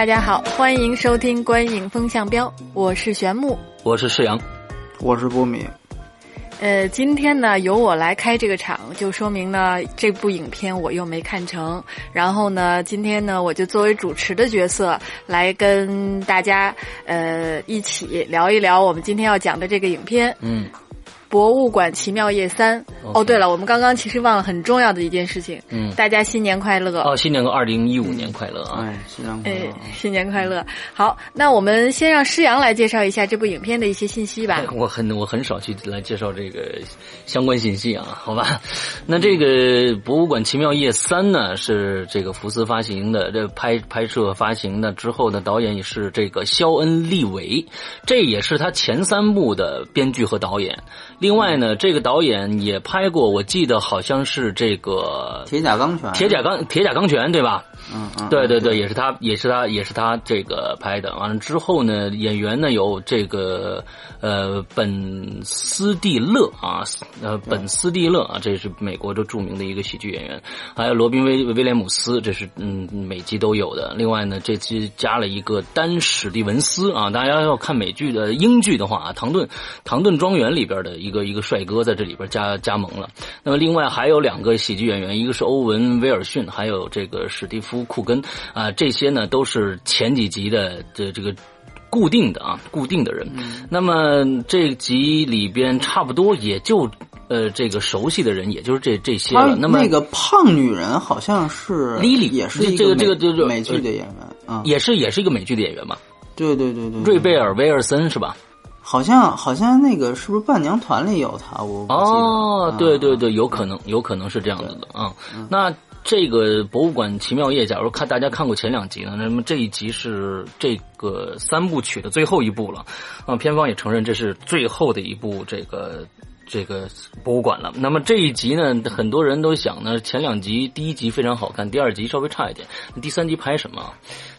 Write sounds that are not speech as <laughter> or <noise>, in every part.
大家好，欢迎收听《观影风向标》，我是玄木。我是世阳，我是波米。呃，今天呢由我来开这个场，就说明呢这部影片我又没看成。然后呢，今天呢我就作为主持的角色来跟大家呃一起聊一聊我们今天要讲的这个影片。嗯，博物馆奇妙夜三。哦，对了，我们刚刚其实忘了很重要的一件事情。嗯大家新年快乐！哦，新年个二零一五年快乐啊！哎，新年快哎乐！，新年快乐！好，那我们先让施阳来介绍一下这部影片的一些信息吧。<laughs> 我很我很少去来介绍这个相关信息啊，好吧？<laughs> 那这个《博物馆奇妙夜三》呢，是这个福斯发行的，这拍拍摄发行的之后的导演也是这个肖恩·利维，这也是他前三部的编剧和导演。另外呢，这个导演也拍过，我记得好像是这个铁甲钢拳，铁甲钢铁甲钢拳，对吧？嗯嗯，对对对，也是他，也是他，也是他这个拍的。完了之后呢，演员呢有这个呃本斯蒂勒啊，呃本斯蒂勒啊，这是美国的著名的一个喜剧演员，还有罗宾威威廉姆斯，这是嗯每集都有的。另外呢，这期加了一个丹史蒂文斯啊，大家要看美剧的英剧的话啊，唐顿唐顿庄园里边的一个一个帅哥在这里边加加盟了。那么另外还有两个喜剧演员，一个是欧文·威尔逊，还有这个史蒂夫·库根啊，这些呢都是前几集的这这个。固定的啊，固定的人。那么这集里边差不多也就呃这个熟悉的人，也就是这这些了。那么那个胖女人好像是 Lily，也是一这个这个这个美剧的演员啊。也是也是一个美剧的演员嘛，对对对对，瑞贝尔·威尔森是吧？好像好像那个是不是伴娘团里有他？我哦啊，对对对，有可能，有可能是这样子的啊。那这个博物馆奇妙夜，假如看大家看过前两集呢，那么这一集是这个三部曲的最后一部了，啊，片方也承认这是最后的一部这个。这个博物馆了。那么这一集呢，很多人都想呢，前两集第一集非常好看，第二集稍微差一点，第三集拍什么？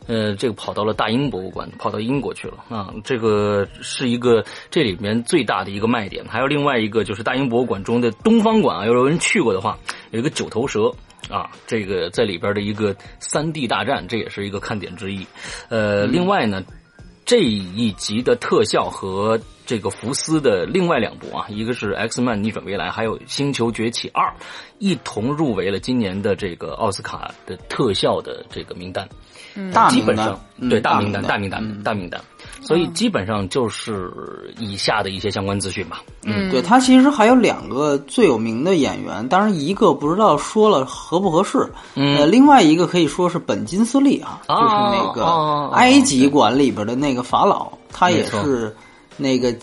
呃，这个跑到了大英博物馆，跑到英国去了啊。这个是一个这里面最大的一个卖点。还有另外一个就是大英博物馆中的东方馆啊，有人去过的话，有一个九头蛇啊，这个在里边的一个三 D 大战，这也是一个看点之一。呃，另外呢。这一集的特效和这个福斯的另外两部啊，一个是《X 曼逆转未来》，还有《星球崛起二》，一同入围了今年的这个奥斯卡的特效的这个名单。大名单。基本上嗯对大名单、大名单大名单、所以基本上就是以下的一些相关资讯吧。嗯，对他其实还有两个最有名的演员，当然一个不知道说了合不合适，嗯。呃，另外一个可以说是本金斯利啊，哦就是那个埃及馆里边的那个法老，他也是那个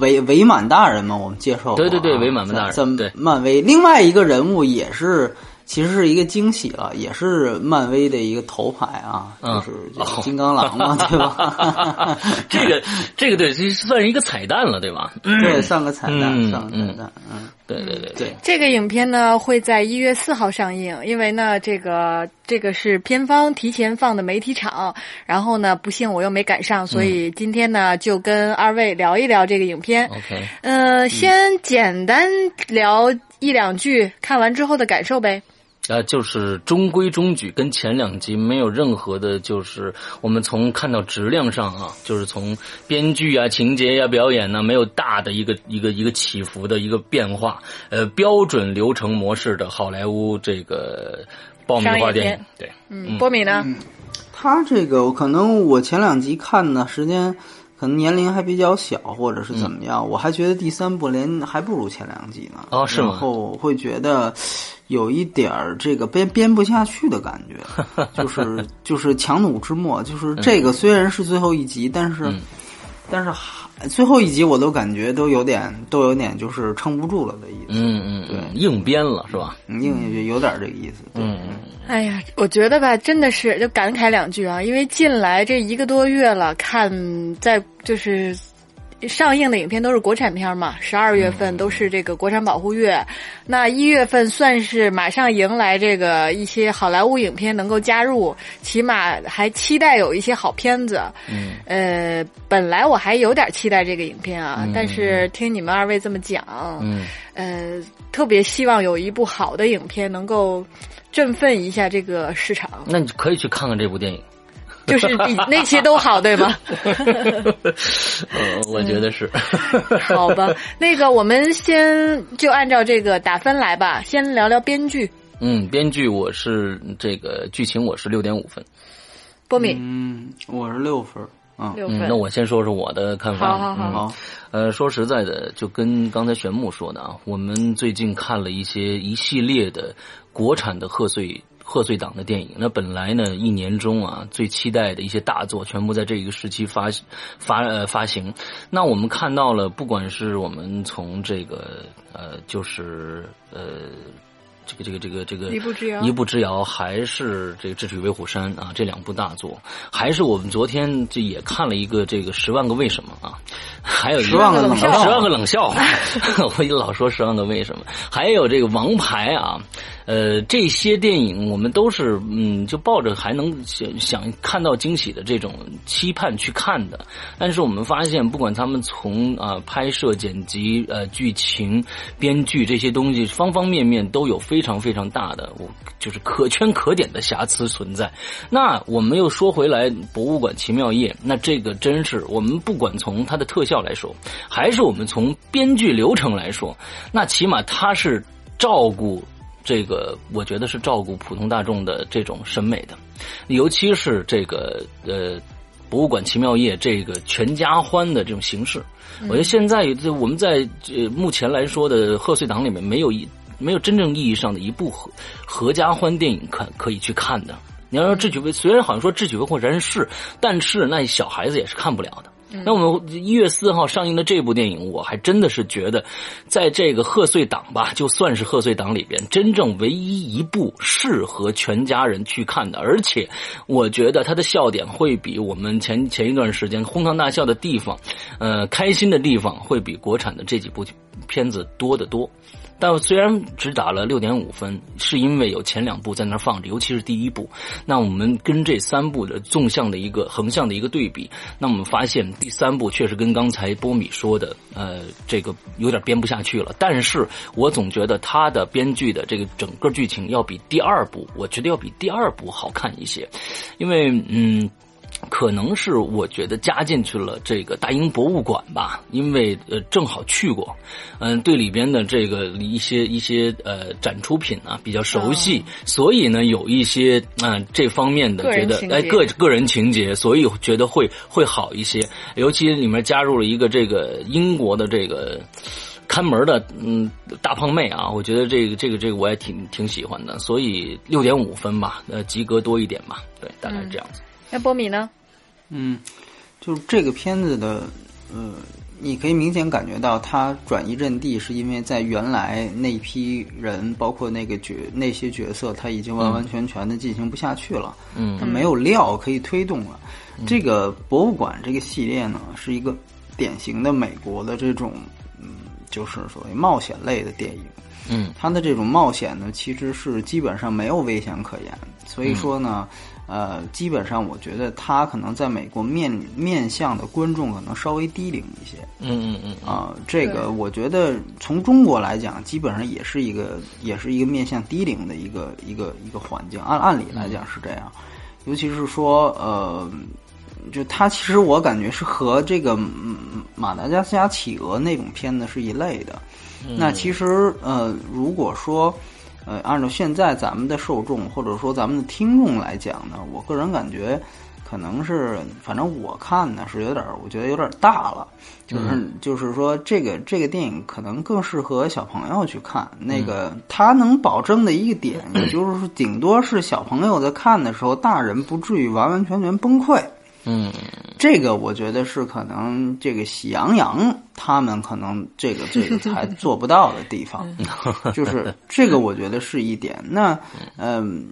伪伪满大人嘛，我们介绍对对对伪满大人对漫威另外一个人物也是。其实是一个惊喜了，也是漫威的一个头牌啊，嗯就是金刚狼嘛，<laughs> 对吧？这个这个对，这算是一个彩蛋了，对吧？对，算个彩蛋，嗯上个彩蛋，嗯，对对对对，这个影片呢会在一月四号上映，因为呢这个这个是片方提前放的媒体场，然后呢不幸我又没赶上，所以今天呢就跟二位聊一聊这个影片。，OK。呃，先简单聊一两句，看完之后的感受呗。啊，就是中规中矩，跟前两集没有任何的，就是我们从看到质量上啊，就是从编剧啊、情节呀、表演呢、没有大的一个一个一个起伏的一个变化，呃，标准流程模式的好莱坞这个爆米花电影，对，嗯，波米呢？他这个可能我前两集看的时间，可能年龄还比较小，或者是怎么样，我还觉得第三部连还不如前两集呢。哦是吗然后会觉得有一点儿这个编编不下去的感觉，<laughs> 就是就是强弩之末，就是这个虽然是最后一集，但是。但是还最后一集我都感觉都有点都有点就是撑不住了的意思，嗯嗯，对，硬编了是吧？硬有点这个意思。嗯嗯。哎呀，我觉得吧，真的是就感慨两句啊，因为进来这一个多月了，看在就是。上映的影片都是国产片嘛，十二月份都是这个国产保护月，那一月份算是马上迎来这个一些好莱坞影片能够加入，起码还期待有一些好片子。嗯，呃，本来我还有点期待这个影片啊，但是听你们二位这么讲，嗯，呃，特别希望有一部好的影片能够振奋一下这个市场。那你可以去看看这部电影。<laughs> 就是比那些都好，对吗？嗯，我觉得是。<laughs> 好吧，那个我们先就按照这个打分来吧，先聊聊编剧。嗯，编剧我是这个剧情我是六点五分。波米，嗯，我是六分。啊，六分。那我先说说我的看法。好好好。呃，说实在的，就跟刚才玄木说的啊，我们最近看了一些一系列的国产的贺岁。贺岁档的电影，那本来呢，一年中啊最期待的一些大作，全部在这一个时期发发呃发行。那我们看到了，不管是我们从这个呃，就是呃。这个这个这个这个一步之遥，一步之遥，还是这个智取威虎山啊，这两部大作，还是我们昨天这也看了一个这个十万个为什么啊，还有十万个冷笑，十万个冷笑话，<laughs> 我老说十万个为什么，还有这个王牌啊，呃，这些电影我们都是嗯，就抱着还能想想看到惊喜的这种期盼去看的，但是我们发现，不管他们从啊拍摄、剪辑、呃剧情、编剧这些东西，方方面面都有。非常非常大的，我就是可圈可点的瑕疵存在。那我们又说回来，博物馆奇妙夜，那这个真是我们不管从它的特效来说，还是我们从编剧流程来说，那起码他是照顾这个，我觉得是照顾普通大众的这种审美的，尤其是这个呃博物馆奇妙夜这个全家欢的这种形式，我觉得现在我们在呃目前来说的贺岁档里面没有一。没有真正意义上的一部合合家欢电影看可以去看的。你要说《智取威》，虽然好像说《智取威虎山》是，但是那小孩子也是看不了的。那我们一月四号上映的这部电影，我还真的是觉得，在这个贺岁档吧，就算是贺岁档里边，真正唯一一部适合全家人去看的。而且，我觉得它的笑点会比我们前前一段时间哄堂大笑的地方，呃，开心的地方会比国产的这几部片子多得多。但虽然只打了六点五分，是因为有前两部在那放着，尤其是第一部。那我们跟这三部的纵向的一个横向的一个对比，那我们发现第三部确实跟刚才波米说的，呃，这个有点编不下去了。但是我总觉得他的编剧的这个整个剧情要比第二部，我觉得要比第二部好看一些，因为嗯。可能是我觉得加进去了这个大英博物馆吧，因为呃正好去过，嗯，对里边的这个一些一些呃展出品啊比较熟悉，所以呢有一些嗯这方面的觉得哎个个人情节，所以觉得会会好一些。尤其里面加入了一个这个英国的这个看门的嗯大胖妹啊，我觉得这个这个这个我也挺挺喜欢的，所以六点五分吧，呃及格多一点吧，对，大概是这样子。那波米呢？嗯，就是这个片子的，呃，你可以明显感觉到他转移阵地，是因为在原来那批人，包括那个角那些角色，他已经完完全全的进行不下去了。嗯，他没有料可以推动了。这个博物馆这个系列呢，是一个典型的美国的这种，嗯，就是所谓冒险类的电影。嗯，它的这种冒险呢，其实是基本上没有危险可言。所以说呢。呃，基本上我觉得他可能在美国面面向的观众可能稍微低龄一些。嗯嗯嗯。啊，这个我觉得从中国来讲，基本上也是一个也是一个面向低龄的一个一个一个环境。按按理来讲是这样，尤其是说呃，就他其实我感觉是和这个马达加斯加企鹅那种片子是一类的。那其实呃，如果说。呃，按照现在咱们的受众或者说咱们的听众来讲呢，我个人感觉，可能是反正我看呢是有点，我觉得有点大了，就是就是说这个这个电影可能更适合小朋友去看。那个他能保证的一个点，也就是说，顶多是小朋友在看的时候，大人不至于完完全全崩溃。嗯，这个我觉得是可能这个喜羊羊他们可能这个这个还做不到的地方，<laughs> 就是这个我觉得是一点。那嗯。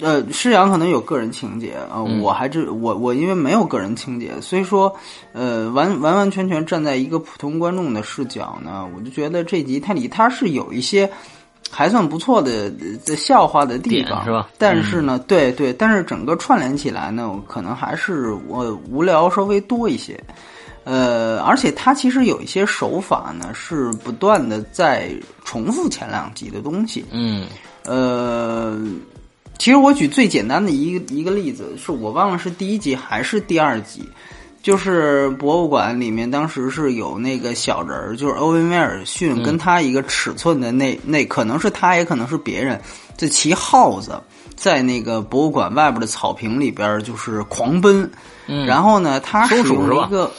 呃，施洋可能有个人情节啊，我还是我我因为没有个人情节，所以说，呃，完完完全全站在一个普通观众的视角呢，我就觉得这集它里它是有一些还算不错的的笑话的地方，是吧？但是呢，对对，但是整个串联起来呢，可能还是我无聊稍微多一些。呃，而且它其实有一些手法呢，是不断的在重复前两集的东西。嗯，呃。其实我举最简单的一个一个例子，是我忘了是第一集还是第二集，就是博物馆里面当时是有那个小人儿，就是欧文威尔逊跟他一个尺寸的那那可能是他也可能是别人，就骑耗子在那个博物馆外边的草坪里边就是狂奔，然后呢，他使用了一个，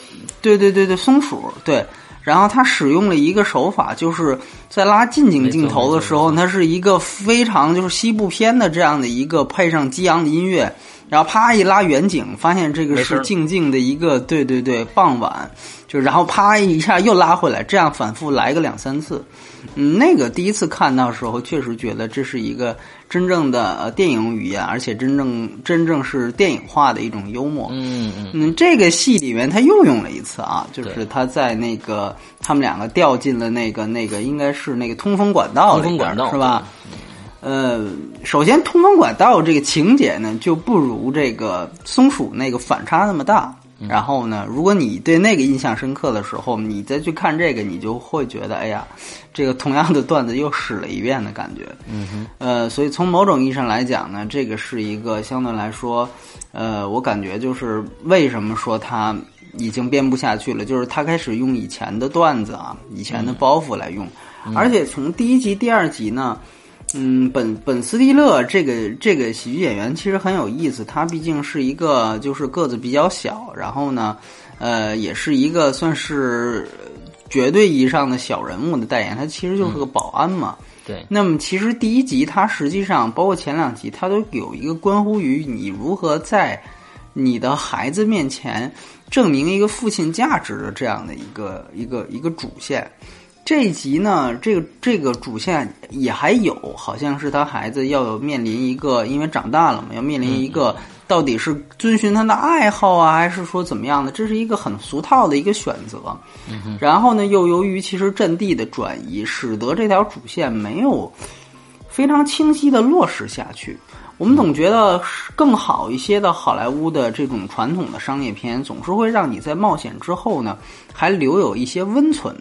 对对对对，松鼠对。然后他使用了一个手法，就是在拉近景镜头的时候，它是一个非常就是西部片的这样的一个配上激昂的音乐，然后啪一拉远景，发现这个是静静的一个对对对傍晚，就然后啪一下又拉回来，这样反复来个两三次。嗯，那个第一次看到时候，确实觉得这是一个真正的呃电影语言，而且真正真正是电影化的一种幽默。嗯嗯嗯，这个戏里面他又用了一次啊，就是他在那个他们两个掉进了那个那个应该是那个通风管道里边是吧？呃，首先通风管道这个情节呢就不如这个松鼠那个反差那么大。然后呢，如果你对那个印象深刻的时候，你再去看这个，你就会觉得，哎呀，这个同样的段子又使了一遍的感觉。嗯哼。呃，所以从某种意义上来讲呢，这个是一个相对来说，呃，我感觉就是为什么说他已经编不下去了，就是他开始用以前的段子啊，以前的包袱来用，而且从第一集、第二集呢。嗯，本本斯蒂勒这个这个喜剧演员其实很有意思，他毕竟是一个就是个子比较小，然后呢，呃，也是一个算是绝对意义上的小人物的代言，他其实就是个保安嘛。对。那么其实第一集他实际上包括前两集，他都有一个关乎于你如何在你的孩子面前证明一个父亲价值的这样的一个一个一个主线。这一集呢，这个这个主线也还有，好像是他孩子要面临一个，因为长大了嘛，要面临一个到底是遵循他的爱好啊，还是说怎么样的？这是一个很俗套的一个选择。然后呢，又由于其实阵地的转移，使得这条主线没有非常清晰的落实下去。我们总觉得更好一些的好莱坞的这种传统的商业片，总是会让你在冒险之后呢，还留有一些温存。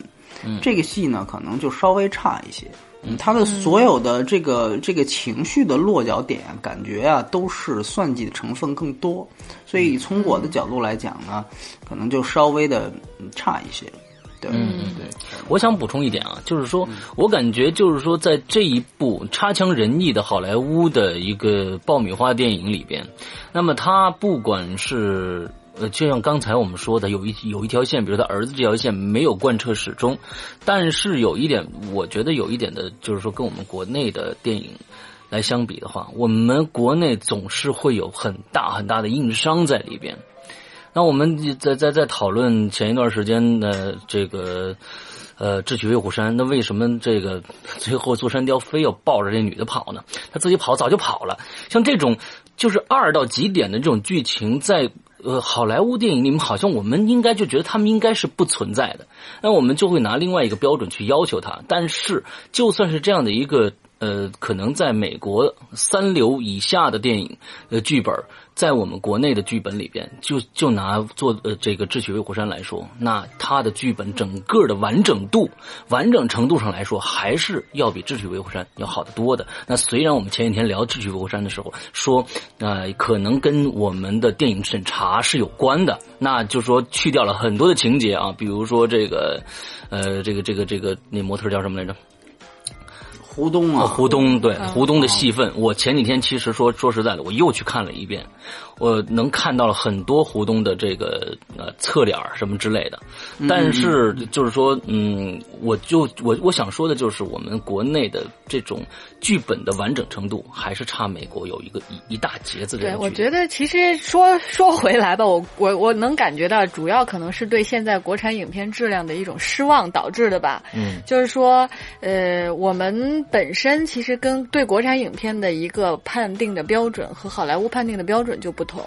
这个戏呢，可能就稍微差一些。嗯，他的所有的这个这个情绪的落脚点，感觉啊，都是算计的成分更多。所以从我的角度来讲呢，可能就稍微的差一些。对，嗯，对。我想补充一点啊，就是说我感觉就是说，在这一部差强人意的好莱坞的一个爆米花电影里边，那么他不管是。呃，就像刚才我们说的，有一有一条线，比如他儿子这条线没有贯彻始终，但是有一点，我觉得有一点的，就是说跟我们国内的电影来相比的话，我们国内总是会有很大很大的硬伤在里边。那我们在在在讨论前一段时间的这个呃《智取威虎山》，那为什么这个最后座山雕非要抱着这女的跑呢？他自己跑早就跑了。像这种就是二到极点的这种剧情，在呃，好莱坞电影里面好像我们应该就觉得他们应该是不存在的，那我们就会拿另外一个标准去要求他。但是，就算是这样的一个呃，可能在美国三流以下的电影的剧本。在我们国内的剧本里边，就就拿做呃这个《智取威虎山》来说，那它的剧本整个的完整度、完整程度上来说，还是要比《智取威虎山》要好得多的。那虽然我们前几天聊《智取威虎山》的时候说，呃，可能跟我们的电影审查是有关的，那就说去掉了很多的情节啊，比如说这个，呃，这个这个这个那模特叫什么来着？胡东啊，胡东对胡东的戏份，我前几天其实说说实在的，我又去看了一遍，我能看到了很多胡东的这个呃侧脸什么之类的，但是就是说，嗯，我就我我想说的就是，我们国内的这种剧本的完整程度，还是差美国有一个一一大截子的。对，我觉得其实说说回来吧，我我我能感觉到，主要可能是对现在国产影片质量的一种失望导致的吧。嗯，就是说，呃，我们本身其实跟对国产影片的一个判定的标准和好莱坞判定的标准就不同。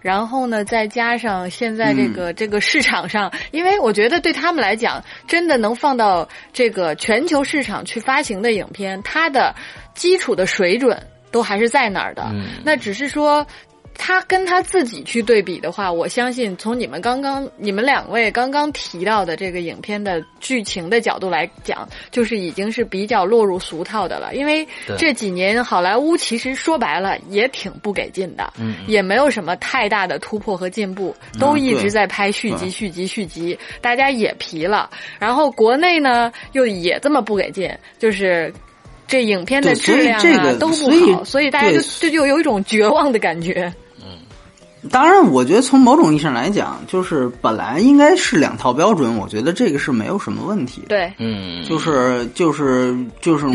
然后呢，再加上现在这个、这个市场上，因为我觉得对他们来讲，真的能放到这个全球市场去发行的影片，它的基础的水准都还是在那儿的。那只是说。他跟他自己去对比的话，我相信从你们刚刚、你们两位刚刚提到的这个影片的剧情的角度来讲，就是已经是比较落入俗套的了。因为这几年好莱坞其实说白了也挺不给劲的，嗯，也没有什么太大的突破和进步，都一直在拍续集、续集、续集，大家也疲了。然后国内呢又也这么不给劲，就是这影片的质量啊都不好，所以大家就就就有一种绝望的感觉。当然，我觉得从某种意义上来讲，就是本来应该是两套标准，我觉得这个是没有什么问题。对，嗯，就是就是就是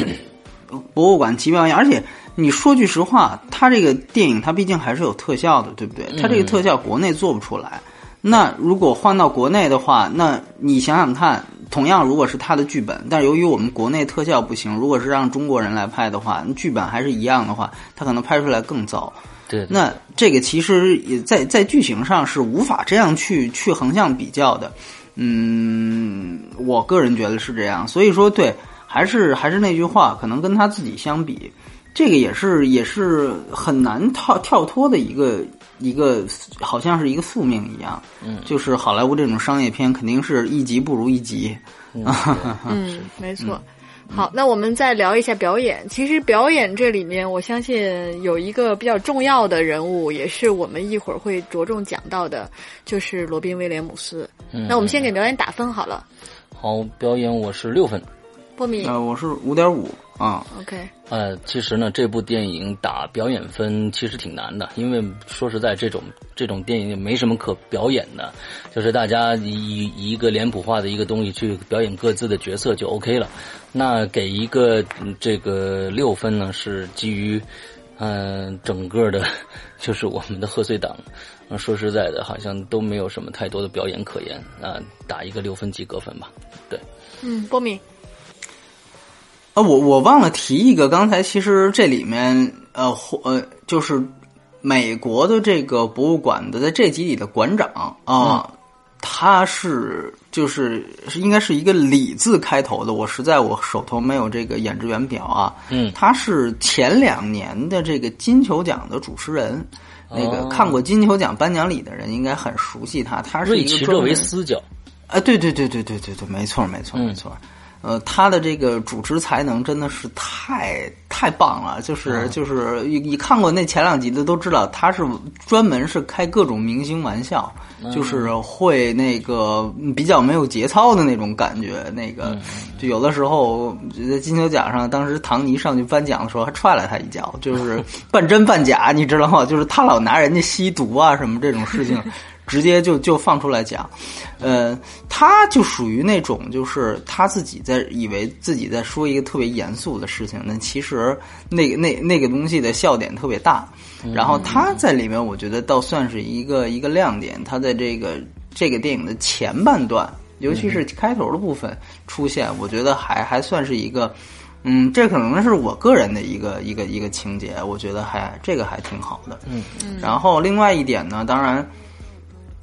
博物馆奇妙而且你说句实话，它这个电影它毕竟还是有特效的，对不对？它这个特效国内做不出来。那如果换到国内的话，那你想想看，同样如果是它的剧本，但是由于我们国内特效不行，如果是让中国人来拍的话，剧本还是一样的话，它可能拍出来更糟。对，那这个其实也在在剧情上是无法这样去去横向比较的，嗯，我个人觉得是这样。所以说，对，还是还是那句话，可能跟他自己相比，这个也是也是很难跳跳脱的一个一个，好像是一个宿命一样。嗯，就是好莱坞这种商业片，肯定是一集不如一集。嗯，<laughs> 没错。好，那我们再聊一下表演。其实表演这里面，我相信有一个比较重要的人物，也是我们一会儿会着重讲到的，就是罗宾威廉姆斯。嗯那我们先给表演打分好了。好，表演我是六分。波米，呃，我是五点五啊。OK。呃，其实呢，这部电影打表演分其实挺难的，因为说实在，这种这种电影也没什么可表演的，就是大家以以一个脸谱化的一个东西去表演各自的角色就 OK 了。那给一个这个六分呢，是基于嗯、呃、整个的，就是我们的贺岁档。说实在的，好像都没有什么太多的表演可言啊，打一个六分及格分吧。对，嗯，波米。啊，我我忘了提一个，刚才其实这里面呃呃，就是美国的这个博物馆的在这集里的馆长啊，嗯、他是就是是应该是一个李字开头的，我实在我手头没有这个演职员表啊，嗯，他是前两年的这个金球奖的主持人，那个看过金球奖颁奖礼的人应该很熟悉他，他是一个热维斯角，啊，对对对对对对对，没错没错没错。嗯呃，他的这个主持才能真的是太太棒了，就是就是你你看过那前两集的都知道，他是专门是开各种明星玩笑，就是会那个比较没有节操的那种感觉。那个就有的时候在金球奖上，当时唐尼上去颁奖的时候还踹了他一脚，就是 <laughs> 半真半假，你知道吗？就是他老拿人家吸毒啊什么这种事情。直接就就放出来讲，呃，他就属于那种，就是他自己在以为自己在说一个特别严肃的事情，那其实那个那那个东西的笑点特别大。然后他在里面，我觉得倒算是一个一个亮点。他在这个这个电影的前半段，尤其是开头的部分出现，我觉得还还算是一个，嗯，这可能是我个人的一个一个一个情节，我觉得还这个还挺好的。嗯嗯。然后另外一点呢，当然。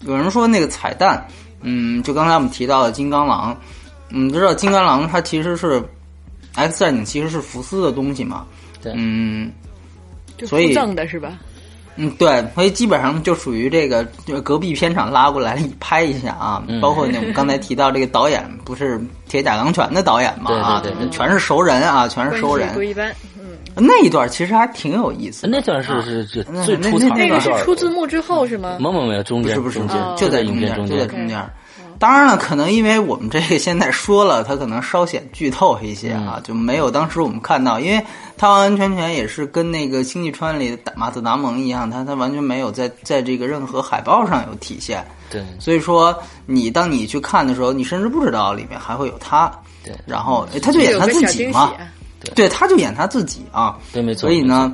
有人说那个彩蛋，嗯，就刚才我们提到的金刚狼，嗯，知道金刚狼它其实是 X 战警，其实是福斯的东西嘛，对，嗯，所以赠的是吧？嗯，对，所以基本上就属于这个隔壁片场拉过来拍一下啊，嗯、包括那我们刚才提到这个导演不是铁甲钢拳的导演嘛啊，对对对，全是熟人啊，全是熟人，不一般。那一段其实还挺有意思，那段是是是最出彩的那个是出字幕之后是吗？没没没有，中间不是不是中间就在中间，就在中间。当然了，可能因为我们这个现在说了，它可能稍显剧透一些啊，就没有当时我们看到，因为它完完全全也是跟那个《星际穿越》里的马特·达蒙一样，它它完全没有在在这个任何海报上有体现。对，所以说你当你去看的时候，你甚至不知道里面还会有他。对，然后哎他就演他自己嘛，对，他就演他自己啊。对，没错。所以呢，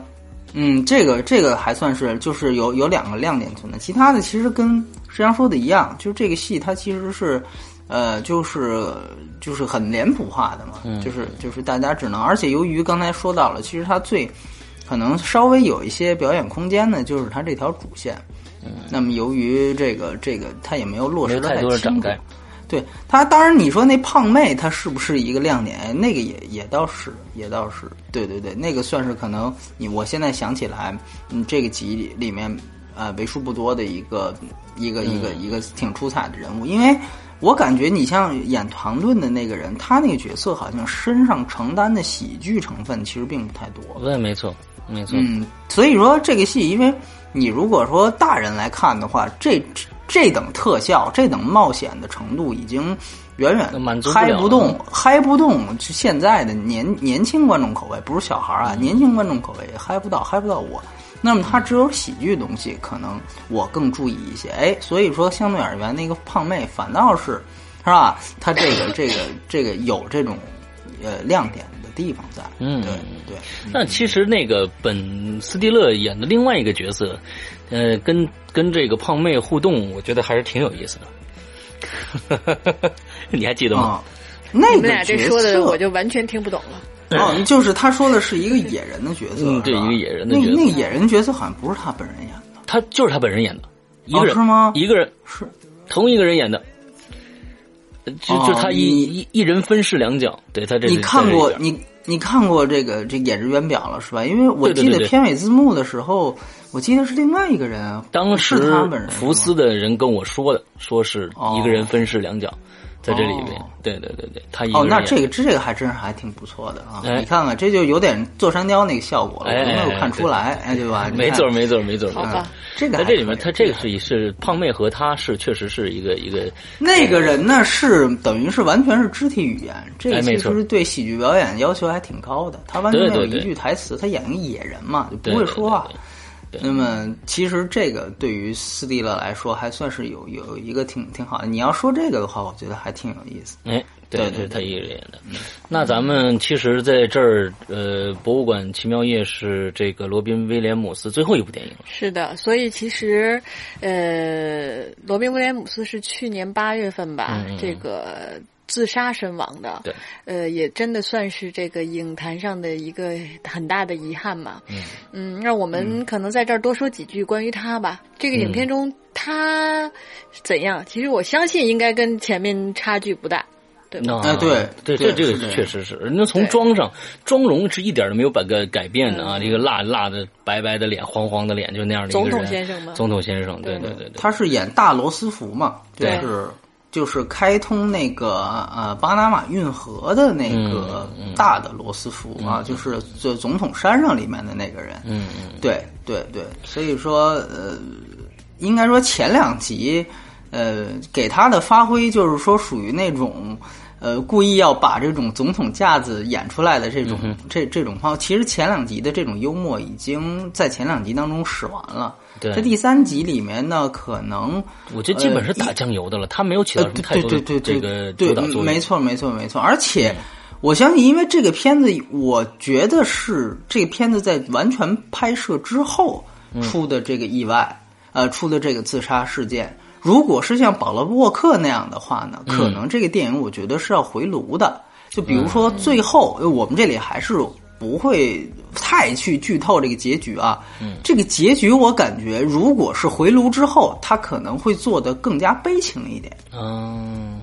嗯，这个这个还算是就是有有两个亮点存在，其他的其实跟石阳说的一样，就是这个戏它其实是呃就是就是很脸谱化的嘛，就是就是大家只能，而且由于刚才说到了，其实它最可能稍微有一些表演空间的，就是它这条主线。嗯，那么由于这个这个它也没有落实的太清楚。对他，当然你说那胖妹她是不是一个亮点？那个也也倒是，也倒是，对对对，那个算是可能你我现在想起来，嗯，这个集里里面呃为数不多的一个一个一个一个挺出彩的人物，因为我感觉你像演唐顿的那个人，他那个角色好像身上承担的喜剧成分其实并不太多。对，没错，没错。嗯，所以说这个戏，因为你如果说大人来看的话，这。这等特效，这等冒险的程度，已经远远嗨不动，嗨不动。现在的年年轻观众口味，不是小孩啊，年轻观众口味嗨不到，嗨不到我。那么他只有喜剧东西，可能我更注意一些。哎，所以说相对而言，那个胖妹反倒是，是吧？他这个 <laughs> 这个这个有这种呃亮点的地方在。嗯，对对。那其实那个本斯蒂勒演的另外一个角色。呃，跟跟这个胖妹互动，我觉得还是挺有意思的。<laughs> 你还记得吗？那个你们俩这说的，我就完全听不懂了。哦，就是他说的是一个野人的角色，嗯，对，一个野人的角色。那那个野人角色好像不是他本人演的，他就是他本人演的，一个人是吗？一个人是同一个人演的，就就他一一一人分饰两角。对他这你看过你你看过这个这演职员表了是吧？因为我记得片尾字幕的时候。我记得是另外一个人，当时福斯的人跟我说的，说是一个人分饰两角，在这里面。对对对对，他哦，那这个这个还真是还挺不错的啊！你看看，这就有点坐山雕那个效果了，我没有看出来，哎，对吧？没错没错没错，好吧。这个在这里面，他这个是是胖妹和他是确实是一个一个。那个人呢是等于是完全是肢体语言，这个其实对喜剧表演要求还挺高的。他完全没有一句台词，他演个野人嘛，就不会说话。那么，其实这个对于斯蒂勒来说，还算是有有一个挺挺好的。你要说这个的话，我觉得还挺有意思。哎，对对，他一个人演的。那咱们其实在这儿，呃，博物馆奇妙夜是这个罗宾威廉姆斯最后一部电影了。是的，所以其实，呃，罗宾威廉姆斯是去年八月份吧，这个。自杀身亡的，对，呃，也真的算是这个影坛上的一个很大的遗憾嘛。嗯，嗯，那我们可能在这儿多说几句关于他吧。这个影片中他怎样？其实我相信应该跟前面差距不大，对吗？哎，对，对，这这个确实是。人家从妆上妆容是一点都没有把个改变的啊，这个辣辣的白白的脸，黄黄的脸，就那样的总统先生吗？总统先生，对对对对，他是演大罗斯福嘛？对。是。就是开通那个呃巴拿马运河的那个大的罗斯福啊，就是这总统山上里面的那个人。嗯嗯，对对对，所以说呃，应该说前两集呃给他的发挥就是说属于那种呃故意要把这种总统架子演出来的这种这这种方，其实前两集的这种幽默已经在前两集当中使完了。在第三集里面呢，可能我觉得基本是打酱油的了，他没有起到太多的这个主导作用。没错，没错，没错。而且我相信，因为这个片子，我觉得是这个片子在完全拍摄之后出的这个意外，呃，出的这个自杀事件。如果是像保罗沃克那样的话呢，可能这个电影我觉得是要回炉的。就比如说最后，我们这里还是。不会太去剧透这个结局啊，这个结局我感觉，如果是回炉之后，他可能会做的更加悲情一点。嗯，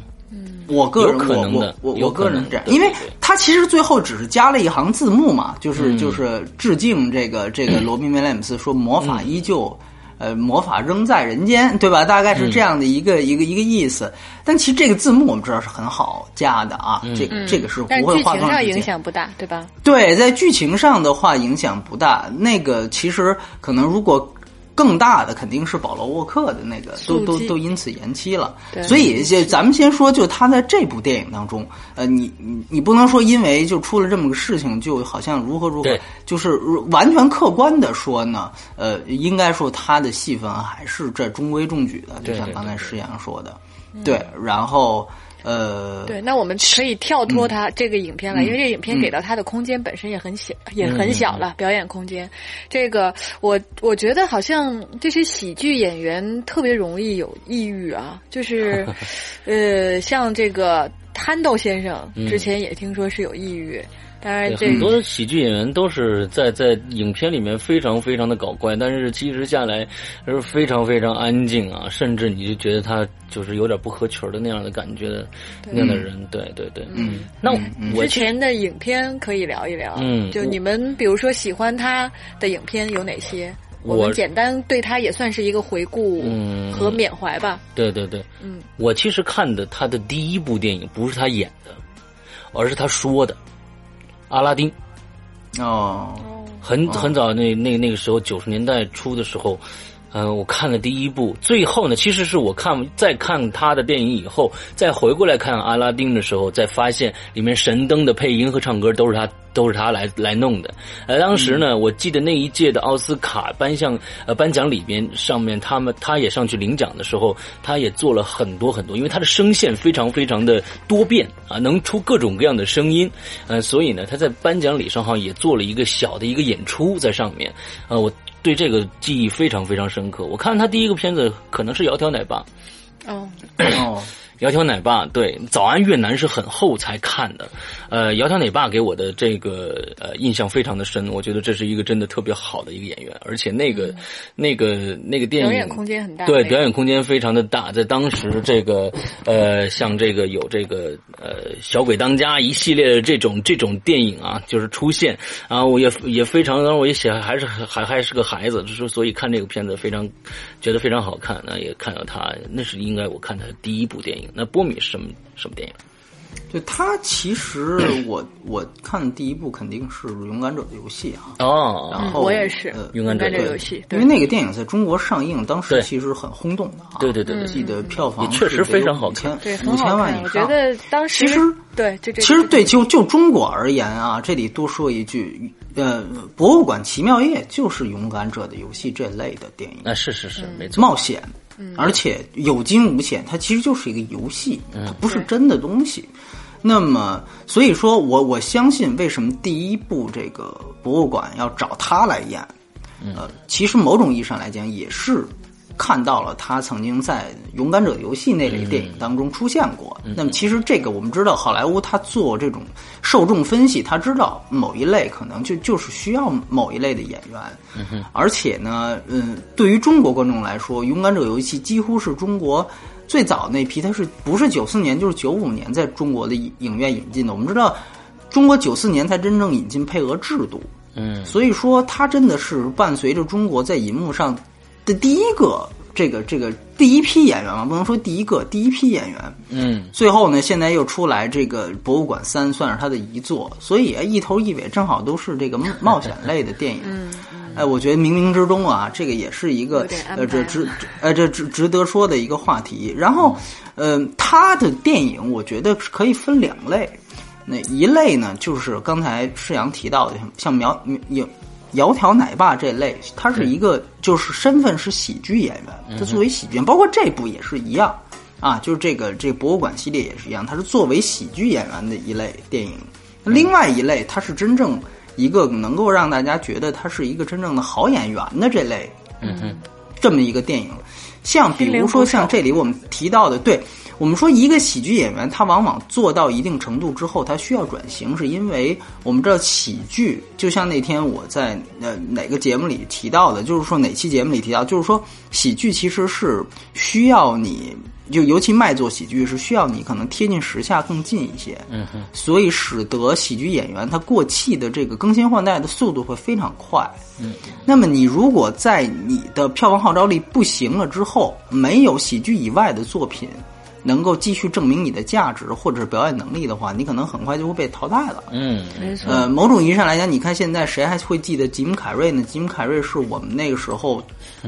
我个人我我我我个人这样，因为他其实最后只是加了一行字幕嘛，就是就是致敬这个这个罗宾威廉姆斯说魔法依旧。呃，魔法仍在人间，对吧？大概是这样的一个一个一个意思。但其实这个字幕我们知道是很好加的啊，这个这个是不会化妆。上影响不大，对吧？对，在剧情上的话影响不大。那个其实可能如果更大的肯定是保罗沃克的那个，都都都因此延期了。对。所以就咱们先说，就他在这部电影当中，呃，你你你不能说因为就出了这么个事情，就好像如何如何，就是完全客观的说呢，呃，应该说他的戏份还是这中规中矩的，就像刚才对施阳说的，对，然后呃，对，那我们可以跳脱他这个影片了，因为这个影片给到他的空间本身也很小，也很小了，表演空间。这个我我觉得好像这些喜剧演员特别容易有抑郁啊，就是 <laughs> 呃，像这个憨豆先生之前也听说是有抑郁，当然这很多喜剧演员都是在在影片里面非常非常的搞怪，但是其实下来是非常非常安静啊，甚至你就觉得他就是有点不合群的那样的感觉的那样的人，对对对。嗯，那嗯我之前的影片可以聊一聊，嗯就你们比如说喜欢他的影片有哪些？我我们简单对他也算是一个回顾嗯和缅怀吧。对对对，嗯，我其实看的他的第一部电影不是他演的，而是他说的《阿拉丁》。哦，很很早那那那个时候九十年代初的时候，嗯、我看了第一部，最后呢，其实是我看再看他的电影以后，再回过来看阿拉丁的时候，再发现里面神灯的配音和唱歌都是他都是他来来弄的。呃，当时呢，我记得那一届的奥斯卡颁项呃颁奖里边上面，他们他也上去领奖的时候，他也做了很多很多，因为他的声线非常非常的多变啊，能出各种各样的声音，呃，所以呢，他在颁奖礼上好像也做了一个小的一个演出在上面，呃，我对这个记忆非常非常深刻。我看他第一个片子可能是《窈窕奶爸》，哦，<clears throat> 哦，《窈窕奶爸》对，《早安越南》是很后才看的，呃，《窈窕奶爸》给我的这个呃印象非常的深，我觉得这是一个真的特别好的一个演员，而且那个、那个那个电影表演空间很大。对，表演空间非常的大，在当时这个呃，像这个有这个呃《小鬼当家》一系列的这种这种电影啊，就是出现啊，我也也非常，当时我也写还是还还是个孩子，就是所以看这个片子非常觉得非常好看，那也看到他，那是应该我看他的第一部电影。那波米是什么什么电影？对他其实 <clears throat> 我我看第一部肯定是《勇敢者的游戏》啊，哦，然后我也是呃勇敢者的游戏，因为那个电影在中国上映，当时其实很轰动的啊。对对对对我记得票房也确实非常好看对，5000很好看。五千万以上。我觉得当时其实对，就这其实对，就就中国而言啊，这里多说一句，呃，博物馆奇妙夜就是《勇敢者的游戏》这类的电影，那是是是，没错。冒险，而且有惊无险，它其实就是一个游戏，它不是真的东西。那么，所以说我我相信，为什么第一部这个博物馆要找他来演？呃，其实某种意义上来讲，也是看到了他曾经在《勇敢者游戏》那类电影当中出现过。那么，其实这个我们知道，好莱坞他做这种受众分析，他知道某一类可能就就是需要某一类的演员。而且呢，嗯，对于中国观众来说，《勇敢者游戏》几乎是中国。最早那批，它是不是九四年就是九五年在中国的影影院引进的？我们知道，中国九四年才真正引进配额制度，嗯，所以说它真的是伴随着中国在银幕上的第一个这个这个第一批演员嘛，不能说第一个，第一批演员。嗯，最后呢，现在又出来这个《博物馆三》，算是他的遗作，所以啊一头一尾正好都是这个冒险类的电影。<laughs> 嗯，哎，我觉得冥冥之中啊，这个也是一个呃，这值呃这值值得说的一个话题。然后，呃，他的电影我觉得可以分两类，那一类呢，就是刚才施阳提到的，像苗有。窈窕奶爸这类，他是一个就是身份是喜剧演员，他作为喜剧演员，包括这部也是一样啊，就是这个这个博物馆系列也是一样，他是作为喜剧演员的一类电影。另外一类，他是真正一个能够让大家觉得他是一个真正的好演员的这类，嗯哼，这么一个电影。像比如说像这里我们提到的，对我们说一个喜剧演员，他往往做到一定程度之后，他需要转型，是因为我们知道喜剧，就像那天我在呃哪个节目里提到的，就是说哪期节目里提到，就是说喜剧其实是需要你。就尤其卖座喜剧是需要你可能贴近时下更近一些，嗯哼，所以使得喜剧演员他过气的这个更新换代的速度会非常快。嗯，那么你如果在你的票房号召力不行了之后，没有喜剧以外的作品，能够继续证明你的价值或者是表演能力的话，你可能很快就会被淘汰了。嗯，没错。呃，某种意义上来讲，你看现在谁还会记得吉姆·凯瑞呢？吉姆·凯瑞是我们那个时候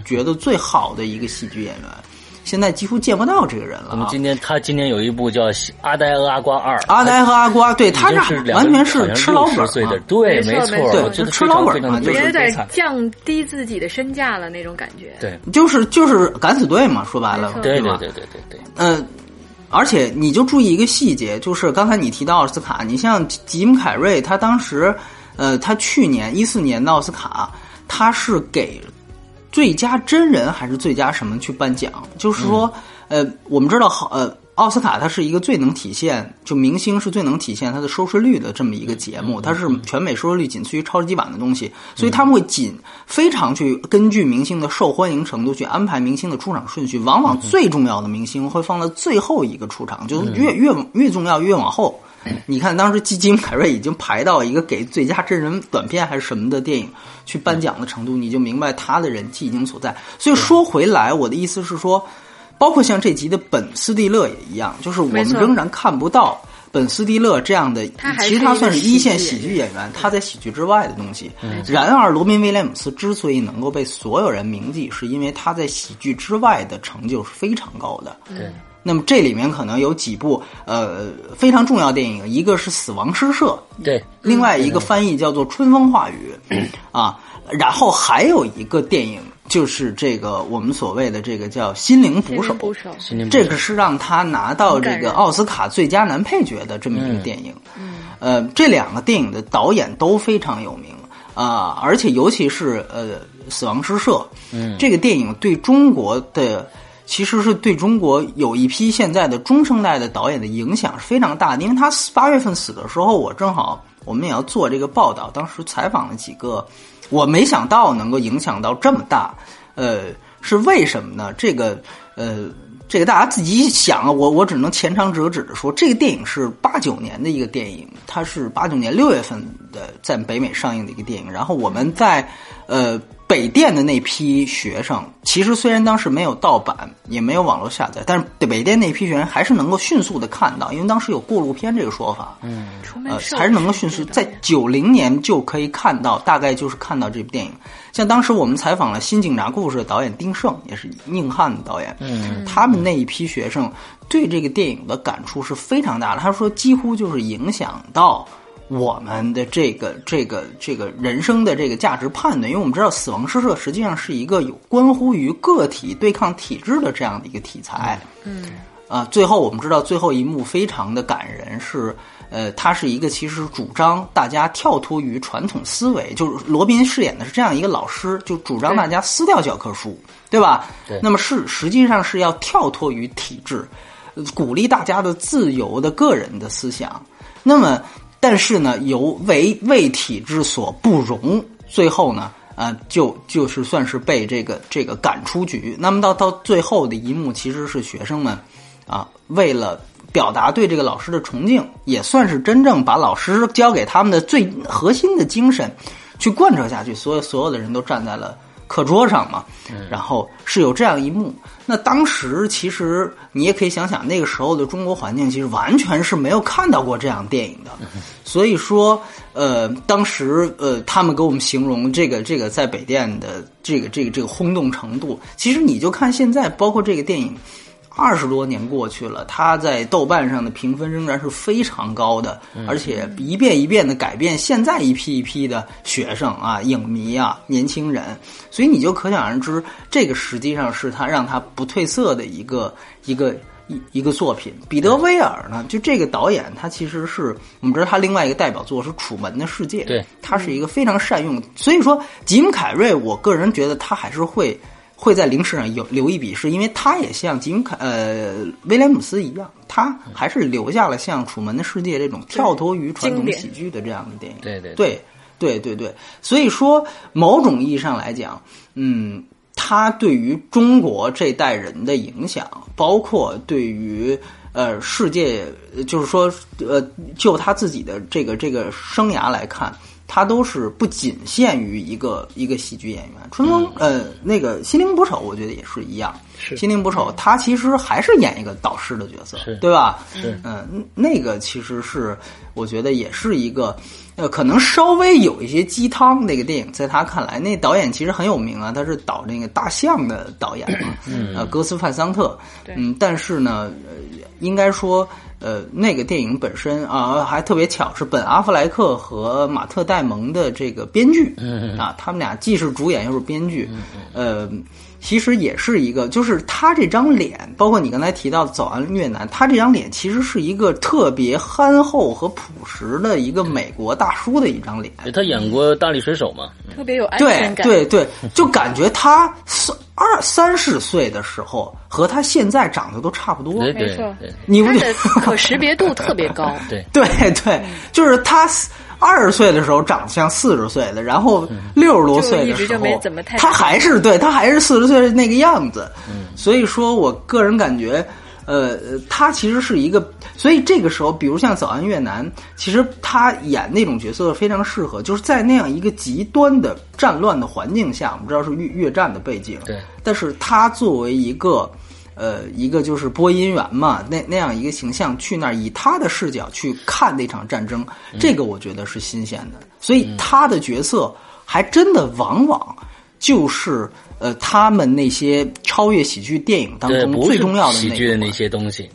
觉得最好的一个喜剧演员，<laughs> 现在几乎见不到这个人了、啊。我们今天他今天有一部叫《阿呆和阿瓜二》，阿呆和阿瓜，对他已经是完全是吃老本60岁的，对，没错没错，没错我觉得吃老本非常非常嘛就是有点降低自己的身价了那种感觉。对，就是就是敢死队嘛，说白了？对对对对对对，呃，而且你就注意一个细节，就是刚才你提到奥斯卡，你像吉姆·凯瑞，他当时，呃，他去年一四年的奥斯卡，他是给最佳真人还是最佳什么去颁奖？就是说，呃，我们知道好，呃。奥斯卡它是一个最能体现，就明星是最能体现它的收视率的这么一个节目，它是全美收视率仅次于超级碗的东西，所以他们会紧非常去根据明星的受欢迎程度去安排明星的出场顺序，往往最重要的明星会放到最后一个出场，就越越越重要越往后。你看，当时基金凯瑞已经排到一个给最佳真人短片还是什么的电影去颁奖的程度，你就明白他的人气已经所在。所以说回来，我的意思是说。包括像这集的本斯蒂勒也一样，就是我们仍然看不到本斯蒂勒这样的，其实他算是一线喜剧演员，他在喜剧之外的东西。然而，罗宾威廉姆斯之所以能够被所有人铭记，是因为他在喜剧之外的成就是非常高的。对，那么这里面可能有几部呃非常重要电影，一个是《死亡诗社》，对，另外一个翻译叫做《春风化雨》，啊，然后还有一个电影就是这个我们所谓的这个叫《心灵捕手》，捕手，这个是让他拿到这个奥斯卡最佳男配角的这么一个电影。嗯呃，这两个电影的导演都非常有名啊、而且尤其是呃《死亡诗社》，嗯，这个电影对中国的。其实是对中国有一批现在的中生代的导演的影响是非常大的，因为他八月份死的时候，我正好我们也要做这个报道，当时采访了几个，我没想到能够影响到这么大，呃，是为什么呢？这个呃，这个大家自己想啊，我我只能前尝辄止的说，这个电影是八九年的一个电影，它是八九年六月份的在北美上映的一个电影，然后我们在呃。北电的那批学生，其实虽然当时没有盗版，也没有网络下载，但是北电那批学生还是能够迅速的看到，因为当时有过路片这个说法，嗯，呃，还是能够迅速在九零年就可以看到，大概就是看到这部电影。像当时我们采访了《新警察故事》的导演丁晟，也是硬汉的导演，嗯，他们那一批学生对这个电影的感触是非常大的。他说，几乎就是影响到。我们的这个这个这个人生的这个价值判断，因为我们知道死亡诗社实际上是一个有关乎于个体对抗体制的这样的一个题材。嗯，啊，最后我们知道最后一幕非常的感人，是呃，他是一个其实主张大家跳脱于传统思维，就是罗宾饰演的是这样一个老师，就主张大家撕掉教科书，对吧？对那么是实际上是要跳脱于体制，呃鼓励大家的自由的个人的思想。那么。但是呢，由为为体制所不容，最后呢，呃，就就是算是被这个这个赶出局。那么到到最后的一幕，其实是学生们啊，为了表达对这个老师的崇敬，也算是真正把老师教给他们的最核心的精神去贯彻下去。所有所有的人都站在了课桌上嘛，然后是有这样一幕。那当时其实你也可以想想，那个时候的中国环境其实完全是没有看到过这样电影的，<laughs> 所以说，呃，当时呃，他们给我们形容这个这个在北电的这个这个这个轰动程度，其实你就看现在，包括这个电影。二十多年过去了，它在豆瓣上的评分仍然是非常高的，而且一遍一遍的改变现在一批一批的学生啊、影迷啊、年轻人，所以你就可想而知，这个实际上是他让他不褪色的一个一个一一个作品。彼得威尔呢，就这个导演，他其实是我们知道他另外一个代表作是《楚门的世界》，对，他是一个非常善用，所以说吉姆凯瑞，我个人觉得他还是会。会在零食上有留一笔，是因为他也像吉姆凯呃威廉姆斯一样，他还是留下了像《楚门的世界》这种跳脱于传统喜剧的这样的电影。对对对对对对，所以说某种意义上来讲，嗯，他对于中国这代人的影响，包括对于呃世界，就是说呃，就他自己的这个这个生涯来看。他都是不仅限于一个一个喜剧演员。春风，呃，那个《心灵捕手》，我觉得也是一样。是心灵捕手，他其实还是演一个导师的角色，对吧？是嗯，那个其实是我觉得也是一个，呃，可能稍微有一些鸡汤。那个电影在他看来，那导演其实很有名啊，他是导那个大象的导演嘛，呃，戈斯范桑特。嗯，但是呢，呃，应该说。呃，那个电影本身啊，还特别巧，是本阿弗莱克和马特戴蒙的这个编剧，嗯啊，他们俩既是主演又是编剧，呃，其实也是一个，就是他这张脸，包括你刚才提到《走完越南》，他这张脸其实是一个特别憨厚和朴实的一个美国大叔的一张脸。他演过《大力水手》嘛？特别有安全感。对对，就感觉他三二三十岁的时候和他现在长得都差不多。对对没错你不觉得？可识别度特别高。<laughs> 对，对对，就是他二十岁的时候长得像四十岁的，然后六十多岁的时候他还是对他还是四十岁的那个样子。所以说我个人感觉。呃，他其实是一个，所以这个时候，比如像《早安越南》，其实他演那种角色非常适合，就是在那样一个极端的战乱的环境下，我们知道是越越战的背景，对，但是他作为一个呃一个就是播音员嘛，那那样一个形象去那儿，以他的视角去看那场战争，嗯。这个我觉得是新鲜的，所以他的角色还真的往往就是呃他们那些超越喜剧电影当，中最重要的那那一块。些东西。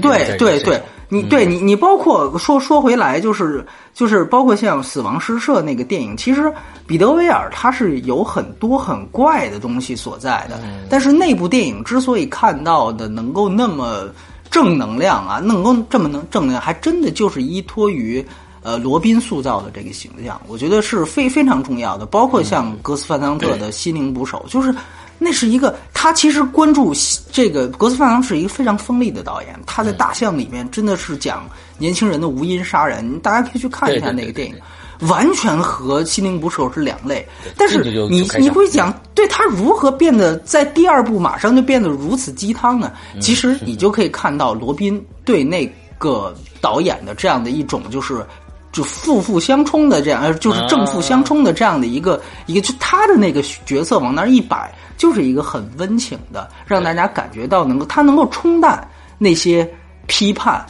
对对对，你嗯对你你包括说说回来，就是就是包括像《死亡诗社》那个电影，其实彼得威尔他是有很多很怪的东西所在的，嗯但是那部电影之所以看到的能够那么正能量啊，能够这么能正能量，还真的就是依托于。呃，罗宾塑造的这个形象，我觉得是非非常重要的。包括像格斯范桑特的《心灵捕手》，就是那是一个他其实关注这个格斯范昂是一个非常锋利的导演，他在《大象》里面真的是讲年轻人的无因杀人，大家可以去看一下那个电影。完全和《心灵捕手》是两类，但是你你会讲，对他如何变得在第二部马上就变得如此鸡汤呢？嗯其实你就可以看到罗宾对那个导演的这样的一种就是。就负负相冲的这样，呃，就是正负相冲的这样的一个、一个，就他的那个角色往那儿一摆，就是一个很温情的，让大家感觉到能够他能够冲淡那些批判、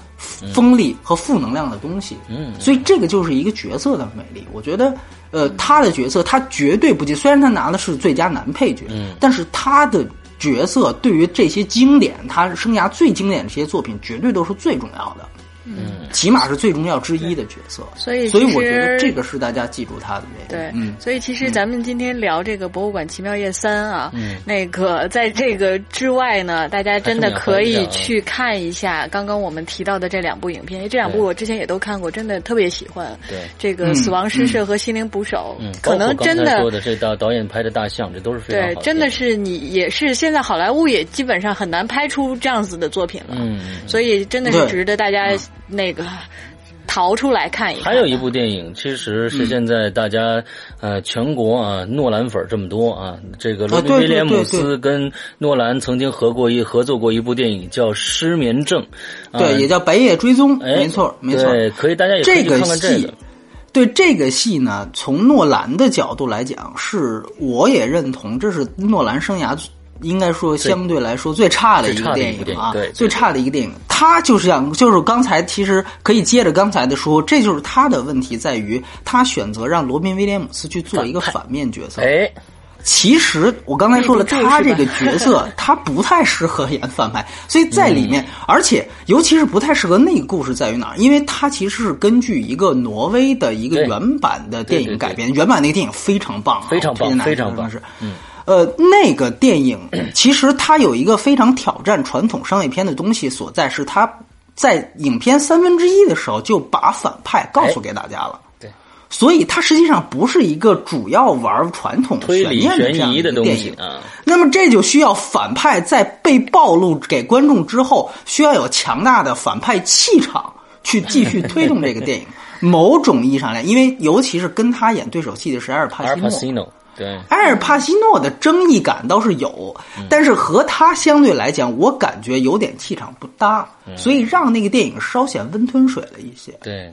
锋利和负能量的东西。嗯，所以这个就是一个角色的魅力。我觉得，呃，他的角色他绝对不接，虽然他拿的是最佳男配角，嗯但是他的角色对于这些经典，他生涯最经典的这些作品，绝对都是最重要的。嗯，起码是最重要之一的角色。所以所以其我觉得实这个是大家记住他的这个。对，嗯，所以其实咱们今天聊这个《博物馆奇妙夜三》啊，嗯。那个在这个之外呢，大家真的可以去看一下刚刚我们提到的这两部影片，因为这两部我之前也都看过，真的特别喜欢。对。这个嗯《死亡诗社》和《心灵捕手》嗯，可能真的说的这导导演拍的大象，这都是非常好对，真的是你也是现在好莱坞也基本上很难拍出这样子的作品了，嗯，所以真的是值得大家那个逃出来看一看。还有一部电影，其实是现在大家、呃全国啊诺兰粉儿这么多啊，这个罗宾对威廉姆斯跟诺兰曾经合过一合作过一部电影叫《失眠症》，啊对，也叫《白夜追踪》，哎没错，没错。对，可以大家也可以去这个戏看看这个。，对这个戏呢，从诺兰的角度来讲，是我也认同，这是诺兰生涯应该说相对来说最差的一个电影啊最差的一个电影。他就是像，就是刚才其实可以接着刚才的说，这就是他的问题在于，他选择让罗宾威廉姆斯去做一个反面角色。哎，其实我刚才说了，他这个角色 <laughs> 他不太适合演反派，所以在里面，而且尤其是不太适合那个故事在于哪儿？因为他其实是根据一个挪威的一个原版的电影改编，原版那个电影非常棒啊，非常棒非常棒是。嗯。呃，那个电影其实它有一个非常挑战传统商业片的东西所在，是它在影片三分之一的时候就把反派告诉给大家了。对，所以它实际上不是一个主要玩传统推理悬疑的东。西啊，那么这就需要反派在被暴露给观众之后，需要有强大的反派气场去继续推动这个电影。<laughs> 某种意义上来，因为尤其是跟他演对手戏的是阿尔，帕西诺，对，埃尔帕西诺的争议感倒是有，嗯但是和他相对来讲，我感觉有点气场不搭，嗯所以让那个电影稍显温吞水了一些。对，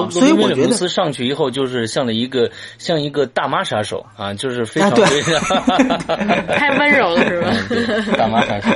罗所以我觉得斯上去以后就是像了一个像一个大妈杀手啊，就是非常非常 <laughs> <laughs> 太温柔了是吧？嗯大妈杀手。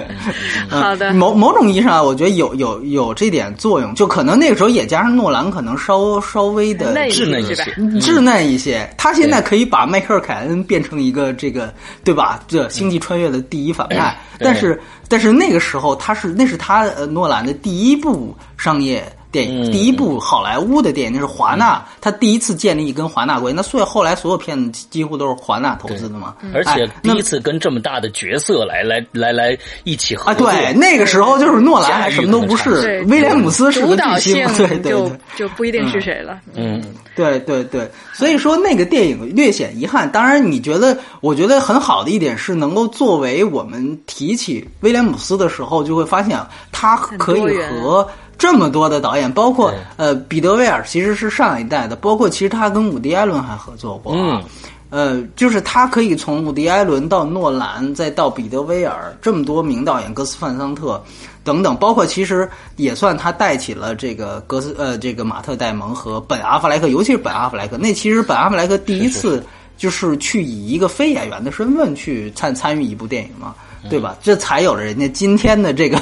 嗯 <laughs> 好的，某某种意义上，我觉得有有有这点作用，就可能那个时候也加上诺兰可能稍稍微的稚嫩一些？稚嫩一些。他现在可以把迈克尔·凯恩变成一个这个，对吧？这星际穿越的第一反派，对但是但是那个时候他是那是他呃诺兰的第一部商业。电影嗯第一部好莱坞的电影，那是华纳，他第一次建立跟华纳关系。那所以后来所有片子几乎都是华纳投资的嘛。而且第一次跟这么大的角色来来来来一起合啊，作，对，那个时候就是诺兰还什么都不是，，威廉姆斯是主个巨星，对对就对。就不一定是谁了。嗯，对对对，所以说那个电影略显遗憾。当然，你觉得，我觉得很好的一点是，能够作为我们提起威廉姆斯的时候，就会发现他可以和这么多的导演，包括呃彼得威尔其实是上一代的，包括其实他跟伍迪·艾伦还合作过啊。嗯呃，就是他可以从伍迪·艾伦到诺兰，再到彼得·威尔这么多名导演，格斯·范桑特等等，包括其实也算他带起了这个格斯呃这个马特·戴蒙和本·阿弗莱克，尤其是本·阿弗莱克，那其实本·阿弗莱克第一次就是去以一个非演员的身份去参参与一部电影嘛。对吧？这才有了人家今天的这个，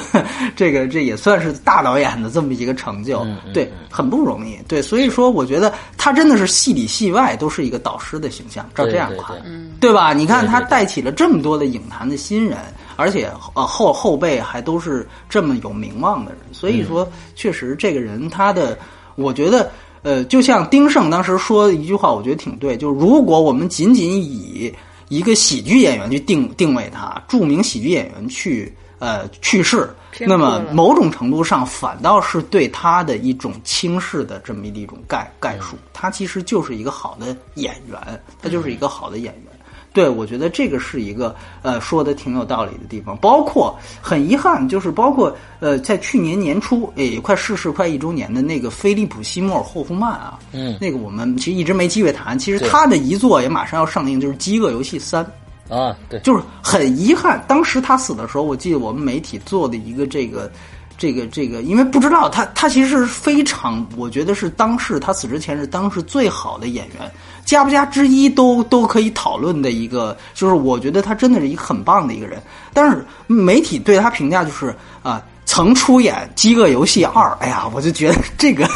这个这也算是大导演的这么一个成就，对，很不容易。对，所以说我觉得他真的是戏里戏外都是一个导师的形象，照这样对对看，对对吧？你看他带起了这么多的影坛的新人，而且呃后后辈还都是这么有名望的人，所以说确实这个人他的，我觉得。呃，就像丁晟当时说的一句话，我觉得挺对，就是如果我们仅仅以一个喜剧演员去定定位他，著名喜剧演员去呃去世，那么某种程度上反倒是对他的一种轻视的这么一种概概述。他其实就是一个好的演员，他就是一个好的演员。对，我觉得这个是一个呃说的挺有道理的地方。包括很遗憾，就是包括呃在去年年初，也快逝世快一周年的那个菲利普·西莫尔·霍夫曼啊，嗯那个我们其实一直没机会谈。其实他的遗作也马上要上映，就是《饥饿游戏三》。啊，对，就是很遗憾，当时他死的时候，我记得我们媒体做的一个这个。这个这个，因为不知道他他其实是非常，我觉得是当时他死之前是当时最好的演员，加不加之一都都可以讨论的一个，就是我觉得他真的是一个很棒的一个人。但是媒体对他评价就是啊、曾出演《饥饿游戏二》，哎呀，我就觉得这个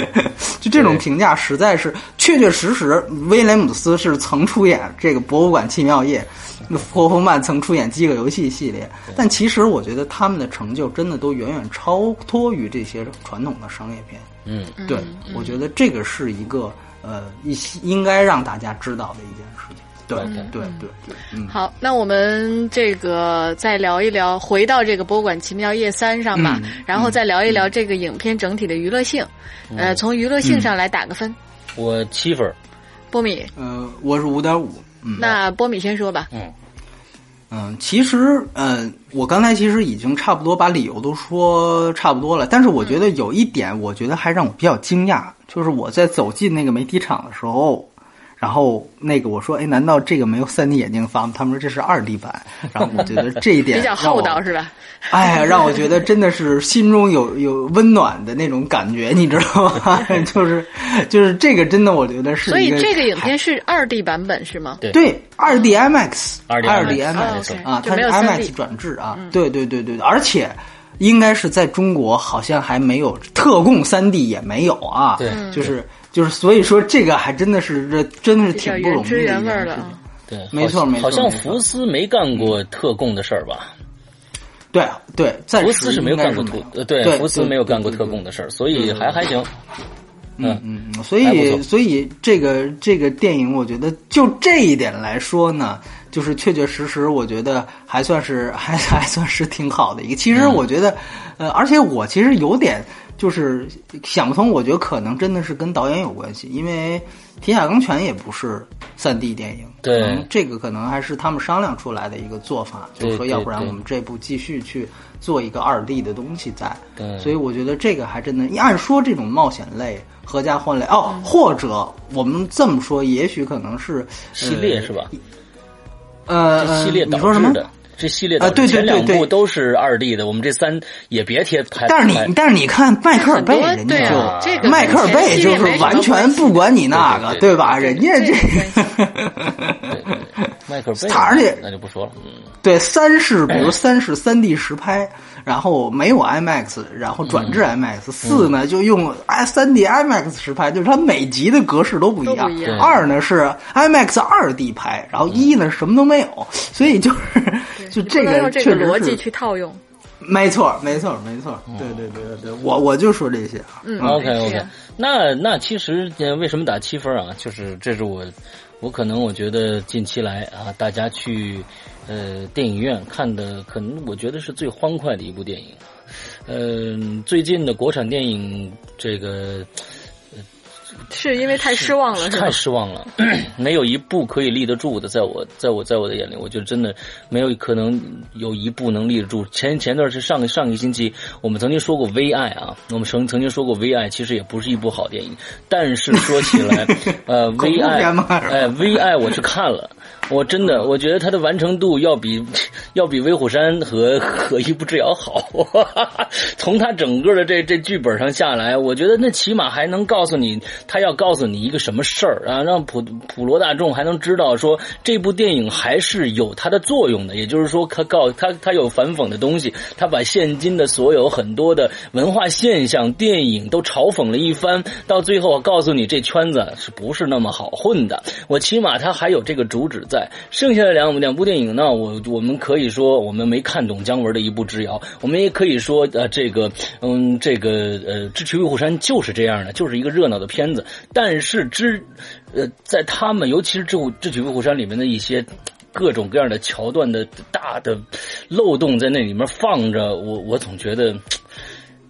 <laughs> 就这种评价实在是确确实实，威廉姆斯是曾出演这个《博物馆奇妙夜》，那霍夫曼曾出演《饥饿游戏》系列，但其实我觉得他们的成就真的都远远超脱于这些传统的商业片。嗯，对，我觉得这个是一个呃，一些应该让大家知道的一件事情。对对对对对，嗯。好，那我们这个再聊一聊，回到这个《博物馆奇妙夜三》上吧，嗯然后再聊一聊这个影片整体的娱乐性。呃，从娱乐性上来打个分，我七分，波米，呃，我是五点五。嗯，那波米先说吧。嗯。嗯，其实，嗯，我刚才其实已经差不多把理由都说差不多了，但是我觉得有一点，我觉得还让我比较惊讶，就是我在走进那个媒体场的时候，然后那个我说，哎，难道这个没有 3D 眼镜发吗？他们说这是 2D 版，<laughs> 然后我觉得这一点比较厚道是吧？哎呀，让我觉得真的是心中有 <laughs> 有温暖的那种感觉，你知道吗？就是就是这个真的，我觉得是所以这个影片是 2D 版本是吗？对对，二 D IMAX，2D 二 D IMAX IMAX 哦啊它是 3D IMAX 转制啊，对对对对，对。而且应该是在中国好像还没有特供三 D 也没有啊，对。就是就是所以说这个还真的是这真的是挺不容易的。对，没错没错好像福斯没干过特供的事儿吧？对对，在福斯是没有干过特呃，对对，福斯没有干过特供的事儿，所以还还行。嗯嗯，嗯，所以所以这个这个电影，我觉得就这一点来说呢，就是确确实实，我觉得还算是还还算是挺好的一个。其实嗯我觉得，呃，而且我其实有点就是想不通，我觉得可能真的是跟导演有关系，因为《铁甲钢拳》也不是三 D 电影，对这个可能还是他们商量出来的一个做法，就是说，要不然我们这部继续去做一个二 D 的东西在。对所以我觉得这个还真的，按说这种冒险类、合家欢类哦，或者我们这么说，也许可能是系列是吧？呃，系列你说什么？这系列啊对对前两对对部都是二 D 的，我们这三也别贴太。但是你但是你看迈克尔贝，人家就这个迈克尔贝就是完全不管你那个，对吧？人家这 <laughs> 迈克尔贝，他而且那就不说了，嗯。对三是，比如三是三 D 实拍，然后没有 IMAX，然后转至 IMAX。四呢就用 i 三 D IMAX 实拍，就是它每集的格式都不一样一样。二呢是 IMAX 二 D 拍，然后一呢什么都没有，所以就是就这个这个确实逻辑去套用。没错，没错，没错。对对对对对，我我就说这些啊。嗯 OK OK，啊那那其实呃为什么打七分啊？就是这是我我可能我觉得近期来啊，大家去呃电影院看的，可能我觉得是最欢快的一部电影。嗯、最近的国产电影这个是因为太失望了，太？失望了，<clears throat> 没有一部可以立得住的，在我在我在我的眼里，我觉得真的没有可能有一部能立得住。前前段是上个上个星期，我们曾经说过《微爱》啊，我们曾曾经说过《微爱》，其实也不是一部好电影，但是说起来，<laughs> 呃，《恐怖微爱片吗》哎，《微爱》我去看了。我真的，我觉得它的完成度要比 <laughs> 要比《威虎山》和 <laughs> 和《一步之遥》好。<laughs> 从它整个的这这剧本上下来，我觉得那起码还能告诉你，他要告诉你一个什么事儿啊，让普普罗大众还能知道说这部电影还是有它的作用的。也就是说，他告他他有反讽的东西，他把现今的所有很多的文化现象、电影都嘲讽了一番，到最后告诉你这圈子是不是那么好混的。我起码他还有这个主旨在。剩下的两两部电影呢，我我们可以说我们没看懂姜文的一步之遥，我们也可以说呃这个嗯这个呃《智取威虎山》就是这样的，就是一个热闹的片子。但是之呃在他们尤其是《智智取威虎山》里面的一些。各种各样的桥段的大的漏洞在那里面放着，我我总觉得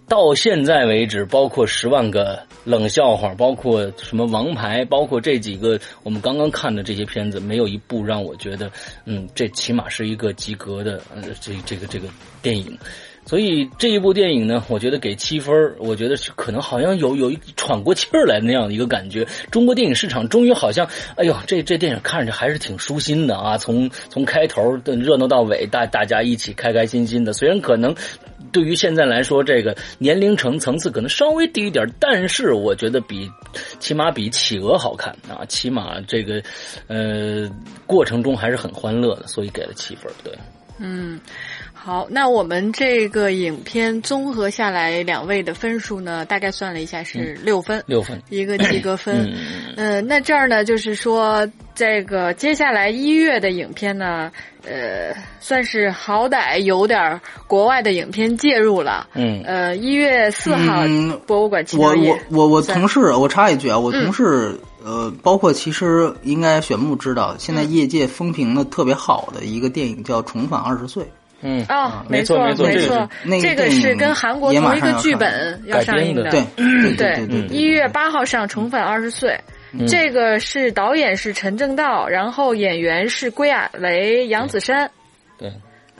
到现在为止，包括十万个冷笑话，包括什么王牌，包括这几个我们刚刚看的这些片子，没有一部让我觉得，嗯，这起码是一个及格的，呃，这这个这个电影。所以这一部电影呢，我觉得给七分我觉得是可能好像有有一喘过气儿来那样的一个感觉。中国电影市场终于好像，哎呦，这这电影看着还是挺舒心的啊！从从开头的热闹到尾，大大家一起开开心心的。虽然可能对于现在来说，这个年龄层层次可能稍微低一点，但是我觉得比起码比企鹅好看啊，起码这个呃过程中还是很欢乐的，所以给了七分。对。嗯，好，那我们这个影片综合下来，两位的分数呢，大概算了一下是六分，六分，一个及格分。嗯呃，那这儿呢，就是说这个接下来一月的影片呢，呃，算是好歹有点国外的影片介入了。嗯呃，一月四号，嗯博物馆奇我我我我同事，我插一句啊，我嗯同事、呃，包括其实应该选木知道，现在嗯业界风评的特别好的一个电影叫《重返二十岁》。嗯。哦，没错错没错这个错是，那个这个是跟韩国同一个剧本要上映的。对对对一月八号上《重返二十岁》，嗯。这个是导演是陈正道，然后演员是归亚蕾、杨子姗。对，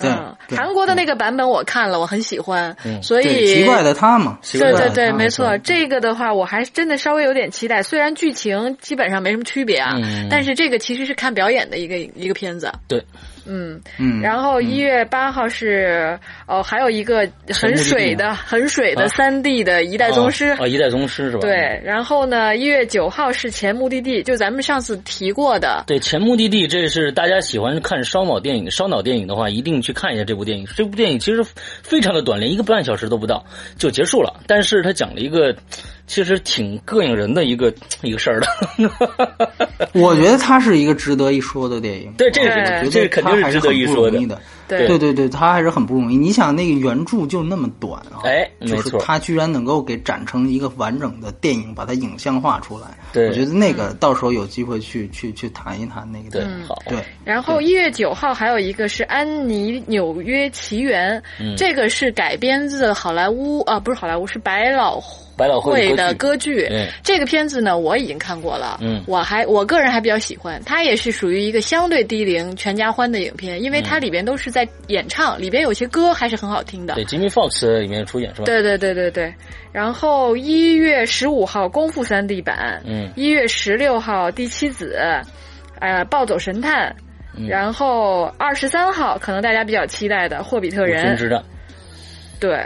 嗯，韩国的那个版本我看了，我很喜欢，嗯。所以奇怪的他嘛，对对对，没错，这个的话我还真的稍微有点期待，虽然剧情基本上没什么区别啊，嗯。但是这个其实是看表演的一个一个片子。对，嗯，嗯，然后一月八号是哦，还有一个很水的、很水的啊三 D 的《一代宗师》啊，一代宗师是吧？对，然后呢，一月九号是前目的地，就咱们上次提过的。对，前目的地，这是大家喜欢看烧脑电影、烧脑电影的话，一定去看一下这部电影。这部电影其实非常的短，连一个半小时都不到就结束了。但是它讲了一个其实挺膈应人的一个 <tsk> 一个事儿的。<laughs> 我觉得它是一个值得一说的电影。对，这对个我觉这个肯定是值得一说。的。对。对。对对，他还是很不容易。你想那个原著就那么短啊，哎就是他居然能够给展成一个完整的电影，把它影像化出来。对。我觉得那个到时候有机会去去去谈一谈那个对电影。，好，对，然后一月九号还有一个是《安妮纽约奇缘》，嗯。这个是改编自好莱坞啊，不是好莱坞，是百老百老汇汇的歌歌剧。对这个片子呢，我已经看过了，嗯。我还我个人还比较喜欢，它也是属于一个相对低龄、全家欢的影片，因为它里边都是在演唱，里边有些歌还是很好听的。对，Jimmy Fox 里面出演是吧？对对对对对，然后一月十五号《功夫三 D 版》，嗯一月十六号《第七子》，呃，《暴走神探》，然后二十三号可能大家比较期待的《霍比特人》，对。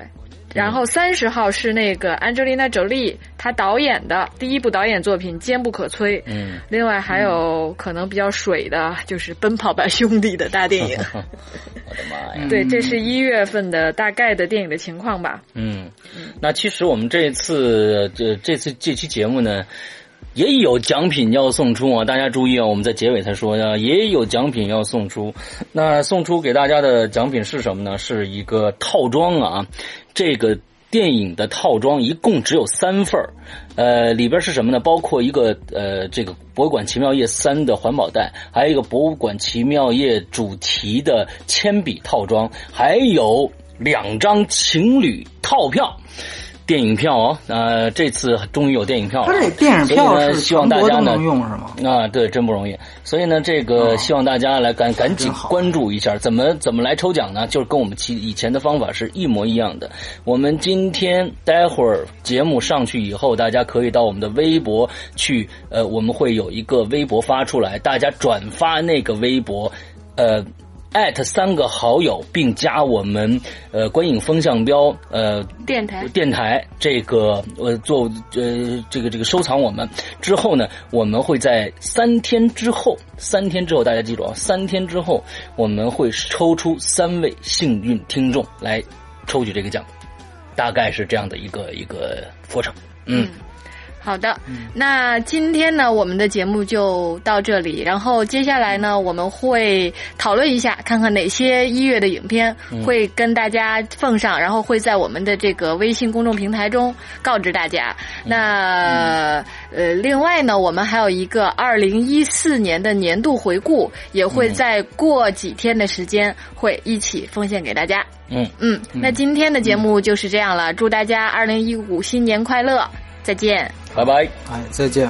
然后三十号是那个 Angelina Jolie 她导演的第一部导演作品《坚不可摧》。嗯，另外还有可能比较水的，就是《奔跑吧兄弟》的大电影。<laughs> 我的妈呀！<laughs> 对，这是一月份的大概的电影的情况吧。嗯，那其实我们这次这这次这期节目呢。也有奖品要送出啊！大家注意啊，我们在结尾才说呢，也有奖品要送出。那送出给大家的奖品是什么呢？是一个套装啊！这个电影的套装一共只有三份呃，里边是什么呢？包括一个呃，这个《博物馆奇妙夜三》的环保袋，还有一个《博物馆奇妙夜》主题的铅笔套装，还有两张情侣套票。电影票哦，呃，这次终于有电影票了。电影票是希望大家能用是吗？啊，对，真不容易。所以呢，这个希望大家来赶赶紧关注一下，怎么怎么来抽奖呢？就是跟我们其以前的方法是一模一样的。我们今天待会儿节目上去以后，大家可以到我们的微博去，呃，我们会有一个微博发出来，大家转发那个微博，呃。艾特三个好友，并加我们呃观影风向标呃电台。电台这个呃做呃这个这个收藏我们之后呢，我们会在三天之后，三天之后大家记住啊，三天之后我们会抽出三位幸运听众来抽取这个奖，大概是这样的一个一个过程，嗯。好的，那今天呢，我们的节目就到这里。然后接下来呢，我们会讨论一下，看看哪些一月的影片会跟大家奉上，然后会在我们的这个微信公众平台中告知大家。那呃，另外呢，我们还有一个二零一四年的年度回顾，也会在过几天的时间会一起奉献给大家。嗯嗯，那今天的节目就是这样了，祝大家二零一五新年快乐！再见，拜拜，哎，再见。